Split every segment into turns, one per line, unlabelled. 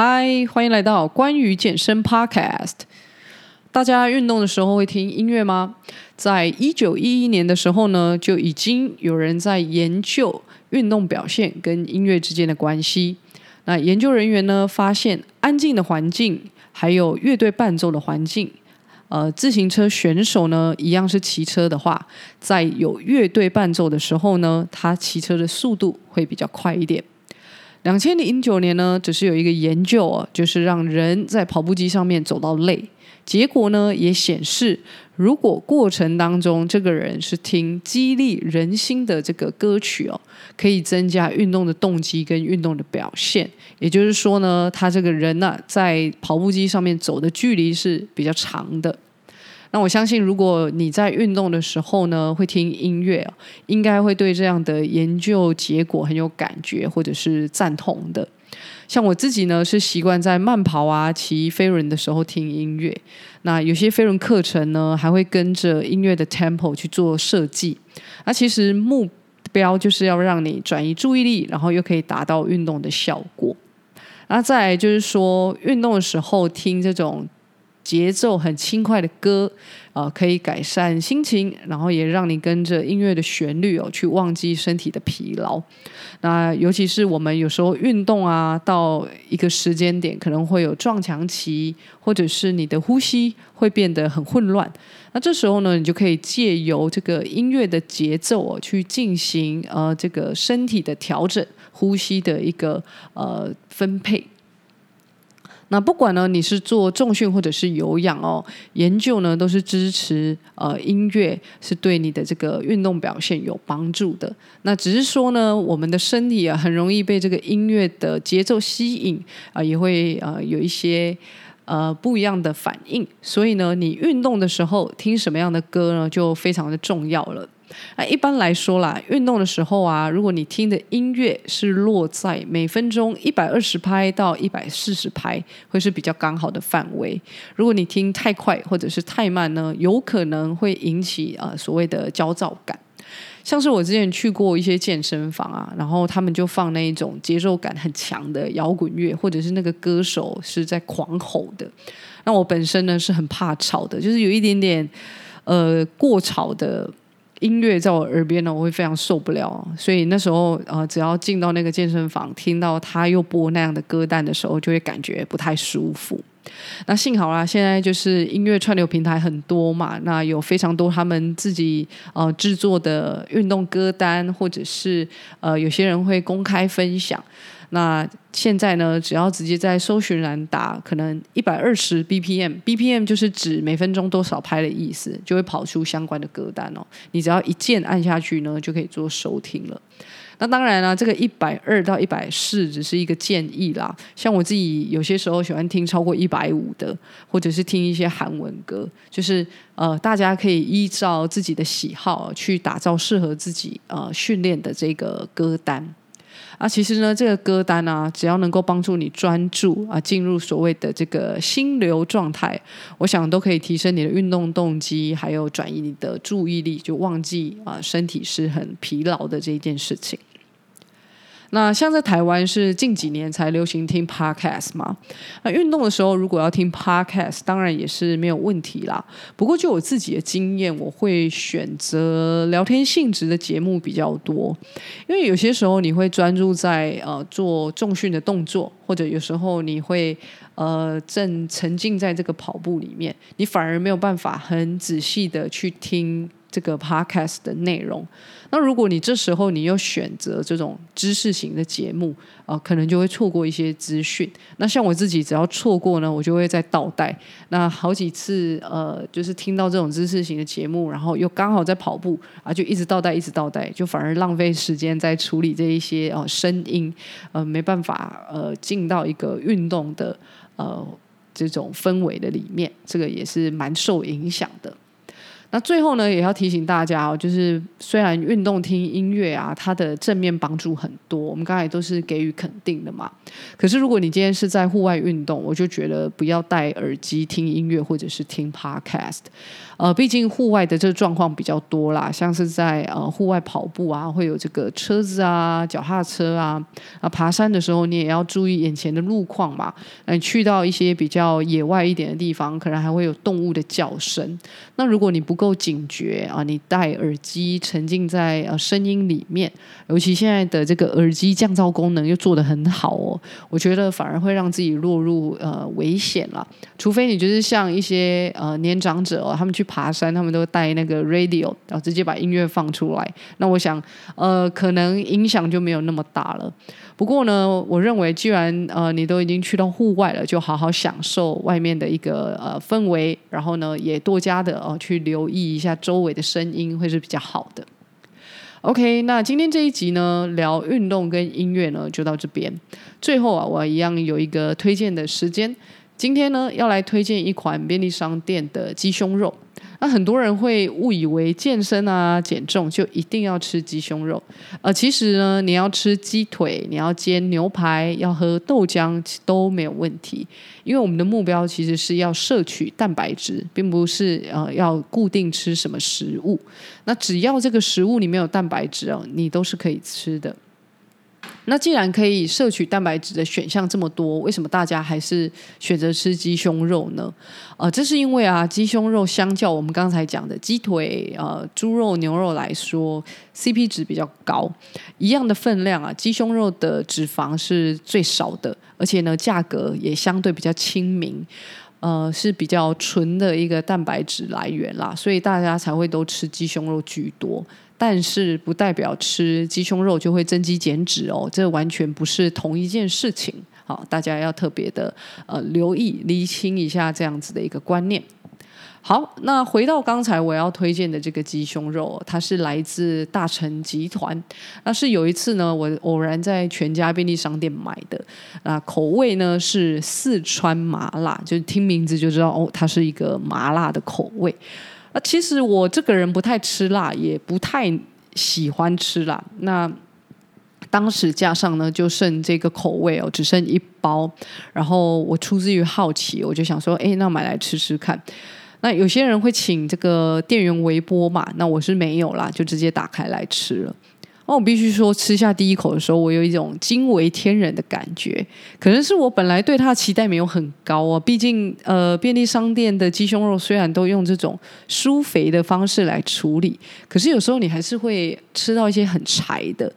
嗨，欢迎来到关于健身 Podcast。大家运动的时候会听音乐吗？在一九一一年的时候呢，就已经有人在研究运动表现跟音乐之间的关系。那研究人员呢，发现安静的环境，还有乐队伴奏的环境，呃，自行车选手呢，一样是骑车的话，在有乐队伴奏的时候呢，他骑车的速度会比较快一点。两千零九年呢，只是有一个研究哦，就是让人在跑步机上面走到累，结果呢也显示，如果过程当中这个人是听激励人心的这个歌曲哦，可以增加运动的动机跟运动的表现。也就是说呢，他这个人呢，在跑步机上面走的距离是比较长的。那我相信，如果你在运动的时候呢，会听音乐，应该会对这样的研究结果很有感觉，或者是赞同的。像我自己呢，是习惯在慢跑啊、骑飞轮的时候听音乐。那有些飞轮课程呢，还会跟着音乐的 tempo 去做设计。那其实目标就是要让你转移注意力，然后又可以达到运动的效果。那再来就是说，运动的时候听这种。节奏很轻快的歌，呃，可以改善心情，然后也让你跟着音乐的旋律哦，去忘记身体的疲劳。那尤其是我们有时候运动啊，到一个时间点可能会有撞墙期，或者是你的呼吸会变得很混乱。那这时候呢，你就可以借由这个音乐的节奏哦，去进行呃这个身体的调整，呼吸的一个呃分配。那不管呢，你是做重训或者是有氧哦，研究呢都是支持呃音乐是对你的这个运动表现有帮助的。那只是说呢，我们的身体啊很容易被这个音乐的节奏吸引啊、也会呃有一些呃不一样的反应。所以呢，你运动的时候听什么样的歌呢，就非常的重要了。那一般来说啦，运动的时候啊，如果你听的音乐是落在每分钟一百二十拍到一百四十拍，会是比较刚好的范围。如果你听太快或者是太慢呢，有可能会引起啊、呃、所谓的焦躁感。像是我之前去过一些健身房啊，然后他们就放那一种节奏感很强的摇滚乐，或者是那个歌手是在狂吼的。那我本身呢是很怕吵的，就是有一点点呃过吵的。音乐在我耳边呢，我会非常受不了。所以那时候，呃，只要进到那个健身房，听到他又播那样的歌单的时候，就会感觉不太舒服。那幸好啦，现在就是音乐串流平台很多嘛，那有非常多他们自己呃制作的运动歌单，或者是呃有些人会公开分享。那现在呢，只要直接在搜寻栏打可能一百二十 BPM，BPM 就是指每分钟多少拍的意思，就会跑出相关的歌单哦。你只要一键按下去呢，就可以做收听了。那当然了，这个一百二到一百四只是一个建议啦。像我自己有些时候喜欢听超过一百五的，或者是听一些韩文歌，就是呃，大家可以依照自己的喜好去打造适合自己呃训练的这个歌单。啊，其实呢，这个歌单啊，只要能够帮助你专注啊，进入所谓的这个心流状态，我想都可以提升你的运动动机，还有转移你的注意力，就忘记啊身体是很疲劳的这一件事情。那像在台湾是近几年才流行听 podcast 嘛？那运动的时候如果要听 podcast，当然也是没有问题啦。不过就我自己的经验，我会选择聊天性质的节目比较多，因为有些时候你会专注在呃做重训的动作，或者有时候你会呃正沉浸在这个跑步里面，你反而没有办法很仔细的去听。这个 podcast 的内容，那如果你这时候你又选择这种知识型的节目啊、可能就会错过一些资讯。那像我自己，只要错过呢，我就会再倒带。那好几次呃，就是听到这种知识型的节目，然后又刚好在跑步啊，就一直倒带，一直倒带，就反而浪费时间在处理这一些哦、声音，呃，没办法呃进到一个运动的呃这种氛围的里面，这个也是蛮受影响的。那最后呢，也要提醒大家哦，就是虽然运动听音乐啊，它的正面帮助很多，我们刚才都是给予肯定的嘛。可是如果你今天是在户外运动，我就觉得不要戴耳机听音乐或者是听 podcast。呃，毕竟户外的这个状况比较多啦，像是在呃户外跑步啊，会有这个车子啊、脚踏车啊，啊爬山的时候你也要注意眼前的路况嘛。那你去到一些比较野外一点的地方，可能还会有动物的叫声。那如果你不够警觉啊，你戴耳机沉浸在呃声音里面，尤其现在的这个耳机降噪功能又做得很好哦，我觉得反而会让自己落入呃危险了。除非你就是像一些呃年长者哦，他们去。爬山，他们都带那个 radio，然后直接把音乐放出来。那我想，呃，可能影响就没有那么大了。不过呢，我认为，既然呃你都已经去到户外了，就好好享受外面的一个呃氛围，然后呢，也多加的哦、去留意一下周围的声音，会是比较好的。OK，那今天这一集呢，聊运动跟音乐呢，就到这边。最后啊，我一样有一个推荐的时间。今天呢，要来推荐一款便利商店的鸡胸肉。那很多人会误以为健身啊、减重就一定要吃鸡胸肉，呃，其实呢，你要吃鸡腿，你要煎牛排，要喝豆浆都没有问题。因为我们的目标其实是要摄取蛋白质，并不是呃要固定吃什么食物。那只要这个食物里面有蛋白质哦，你都是可以吃的。那既然可以摄取蛋白质的选项这么多，为什么大家还是选择吃鸡胸肉呢？呃，这是因为啊，鸡胸肉相较我们刚才讲的鸡腿、呃猪肉、牛肉来说，CP 值比较高。一样的分量啊，鸡胸肉的脂肪是最少的，而且呢，价格也相对比较亲民，呃，是比较纯的一个蛋白质来源啦，所以大家才会都吃鸡胸肉居多。但是不代表吃鸡胸肉就会增肌减脂哦，这完全不是同一件事情。好，大家要特别的呃留意厘清一下这样子的一个观念。好，那回到刚才我要推荐的这个鸡胸肉，它是来自大成集团。那是有一次呢，我偶然在全家便利商店买的。啊，口味呢是四川麻辣，就是听名字就知道哦，它是一个麻辣的口味。其实我这个人不太吃辣，也不太喜欢吃辣。那当时加上呢，就剩这个口味哦，只剩一包。然后我出自于好奇，我就想说，哎，那买来吃吃看。那有些人会请这个店员微波嘛，那我是没有啦，就直接打开来吃了。那我必须说，吃下第一口的时候，我有一种惊为天人的感觉。可能是我本来对它的期待没有很高啊，毕竟呃，便利商店的鸡胸肉虽然都用这种疏肥的方式来处理，可是有时候你还是会吃到一些很柴的。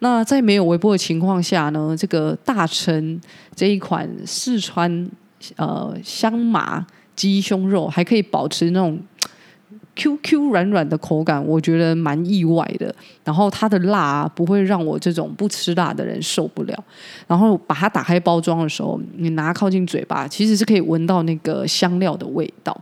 那在没有微波的情况下呢，这个大成这一款四川呃香麻鸡胸肉还可以保持那种。Q Q 软软的口感，我觉得蛮意外的。然后它的辣，不会让我这种不吃辣的人受不了。然后把它打开包装的时候，你拿靠近嘴巴，其实是可以闻到那个香料的味道。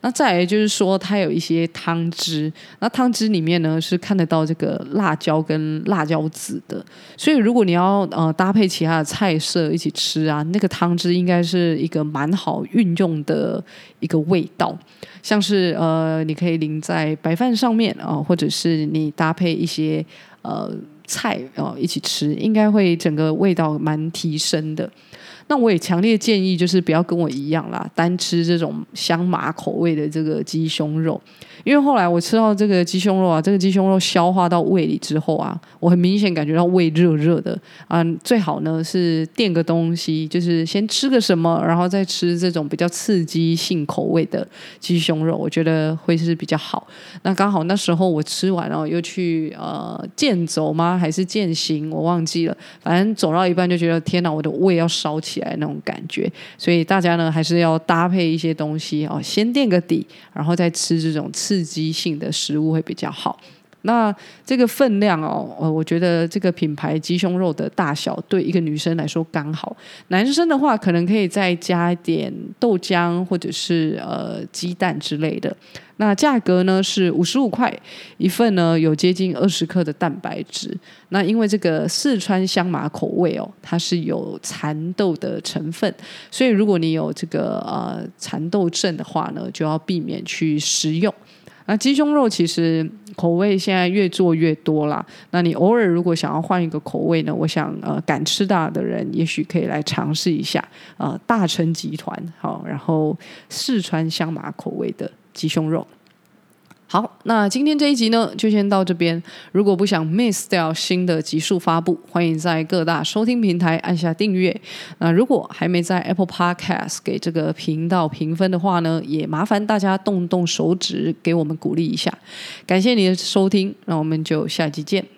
那再来就是说，它有一些汤汁，那汤汁里面呢是看得到这个辣椒跟辣椒籽的。所以如果你要呃搭配其他的菜色一起吃啊，那个汤汁应该是一个蛮好运用的一个味道。像是呃，你可以淋在白饭上面啊、或者是你搭配一些呃菜啊、一起吃，应该会整个味道蛮提升的。那我也强烈建议，就是不要跟我一样啦，单吃这种香麻口味的这个鸡胸肉，因为后来我吃到这个鸡胸肉啊，这个鸡胸肉消化到胃里之后啊，我很明显感觉到胃热热的啊，最好呢是垫个东西，就是先吃个什么，然后再吃这种比较刺激性口味的鸡胸肉，我觉得会是比较好。那刚好那时候我吃完了，又去呃健走吗？还是健行？我忘记了，反正走到一半就觉得天哪，我的胃要烧起起来那种感觉，所以大家呢还是要搭配一些东西哦，先垫个底，然后再吃这种刺激性的食物会比较好。那这个分量哦，我觉得这个品牌鸡胸肉的大小对一个女生来说刚好，男生的话可能可以再加一点豆浆或者是呃鸡蛋之类的。那价格呢是五十五块一份呢，有接近二十克的蛋白质。那因为这个四川香麻口味哦，它是有蚕豆的成分，所以如果你有这个呃蚕豆症的话呢，就要避免去食用。那鸡胸肉其实口味现在越做越多啦。那你偶尔如果想要换一个口味呢，我想呃敢吃大的人也许可以来尝试一下呃大成集团好，然后四川香麻口味的鸡胸肉。好，那今天这一集呢，就先到这边。如果不想 miss 掉新的集数发布，欢迎在各大收听平台按下订阅。那如果还没在 Apple Podcast 给这个频道评分的话呢，也麻烦大家动动手指给我们鼓励一下。感谢你的收听，那我们就下集见。